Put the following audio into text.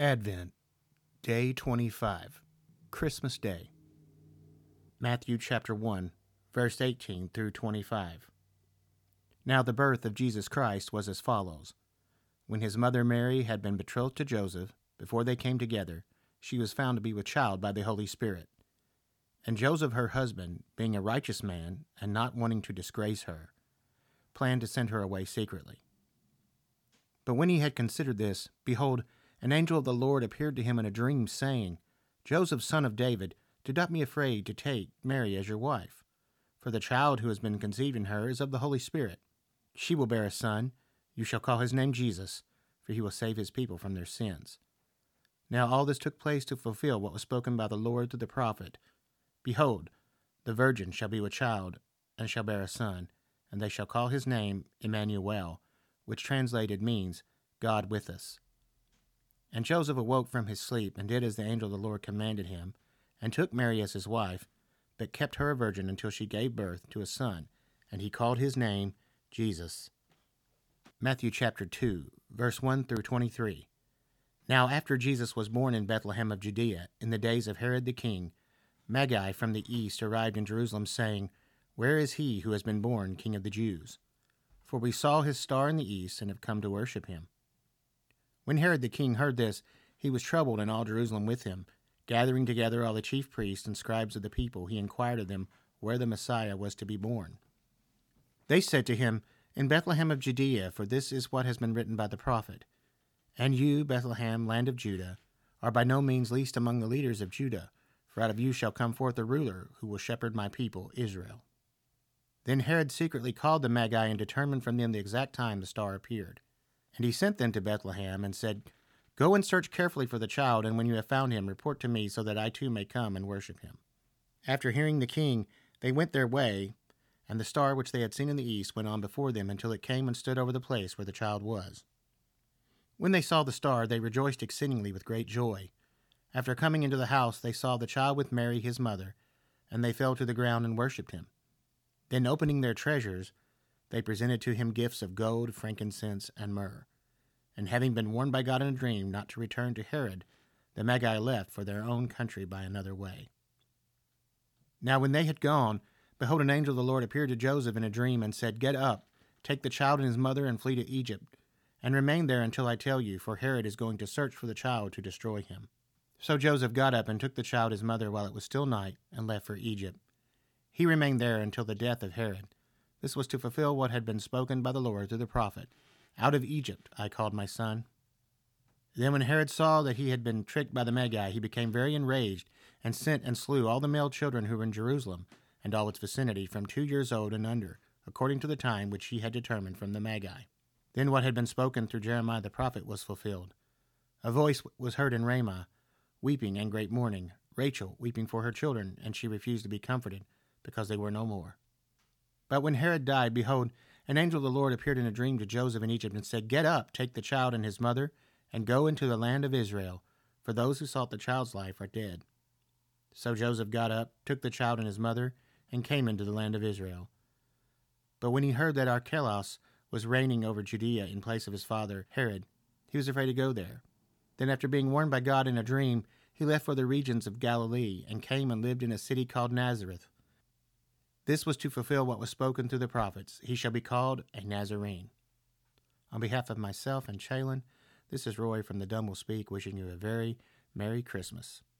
Advent, Day 25, Christmas Day. Matthew chapter 1, verse 18 through 25. Now the birth of Jesus Christ was as follows. When his mother Mary had been betrothed to Joseph, before they came together, she was found to be with child by the Holy Spirit. And Joseph, her husband, being a righteous man, and not wanting to disgrace her, planned to send her away secretly. But when he had considered this, behold, an angel of the Lord appeared to him in a dream, saying, Joseph, son of David, do not be afraid to take Mary as your wife, for the child who has been conceived in her is of the Holy Spirit. She will bear a son. You shall call his name Jesus, for he will save his people from their sins. Now all this took place to fulfill what was spoken by the Lord through the prophet Behold, the virgin shall be with child, and shall bear a son, and they shall call his name Emmanuel, which translated means God with us. And Joseph awoke from his sleep, and did as the angel of the Lord commanded him, and took Mary as his wife, but kept her a virgin until she gave birth to a son, and he called his name Jesus. Matthew chapter 2, verse 1 through 23. Now after Jesus was born in Bethlehem of Judea, in the days of Herod the king, Magi from the east arrived in Jerusalem, saying, Where is he who has been born King of the Jews? For we saw his star in the east, and have come to worship him. When Herod the king heard this, he was troubled, and all Jerusalem with him. Gathering together all the chief priests and scribes of the people, he inquired of them where the Messiah was to be born. They said to him, In Bethlehem of Judea, for this is what has been written by the prophet. And you, Bethlehem, land of Judah, are by no means least among the leaders of Judah, for out of you shall come forth a ruler who will shepherd my people, Israel. Then Herod secretly called the Magi and determined from them the exact time the star appeared. And he sent them to Bethlehem and said, Go and search carefully for the child, and when you have found him, report to me, so that I too may come and worship him. After hearing the king, they went their way, and the star which they had seen in the east went on before them until it came and stood over the place where the child was. When they saw the star, they rejoiced exceedingly with great joy. After coming into the house, they saw the child with Mary his mother, and they fell to the ground and worshipped him. Then, opening their treasures, they presented to him gifts of gold, frankincense, and myrrh. And having been warned by God in a dream not to return to Herod, the Magi left for their own country by another way. Now, when they had gone, behold, an angel of the Lord appeared to Joseph in a dream and said, Get up, take the child and his mother, and flee to Egypt, and remain there until I tell you, for Herod is going to search for the child to destroy him. So Joseph got up and took the child his mother while it was still night, and left for Egypt. He remained there until the death of Herod this was to fulfill what had been spoken by the Lord through the prophet Out of Egypt I called my son. Then, when Herod saw that he had been tricked by the Magi, he became very enraged, and sent and slew all the male children who were in Jerusalem and all its vicinity from two years old and under, according to the time which he had determined from the Magi. Then what had been spoken through Jeremiah the prophet was fulfilled. A voice was heard in Ramah, weeping and great mourning, Rachel weeping for her children, and she refused to be comforted, because they were no more. But when Herod died, behold, an angel of the Lord appeared in a dream to Joseph in Egypt and said, Get up, take the child and his mother, and go into the land of Israel, for those who sought the child's life are dead. So Joseph got up, took the child and his mother, and came into the land of Israel. But when he heard that Archelaus was reigning over Judea in place of his father Herod, he was afraid to go there. Then, after being warned by God in a dream, he left for the regions of Galilee and came and lived in a city called Nazareth this was to fulfill what was spoken through the prophets He shall be called a Nazarene. On behalf of myself and Chalon, this is Roy from The Dumb Will Speak, wishing you a very Merry Christmas.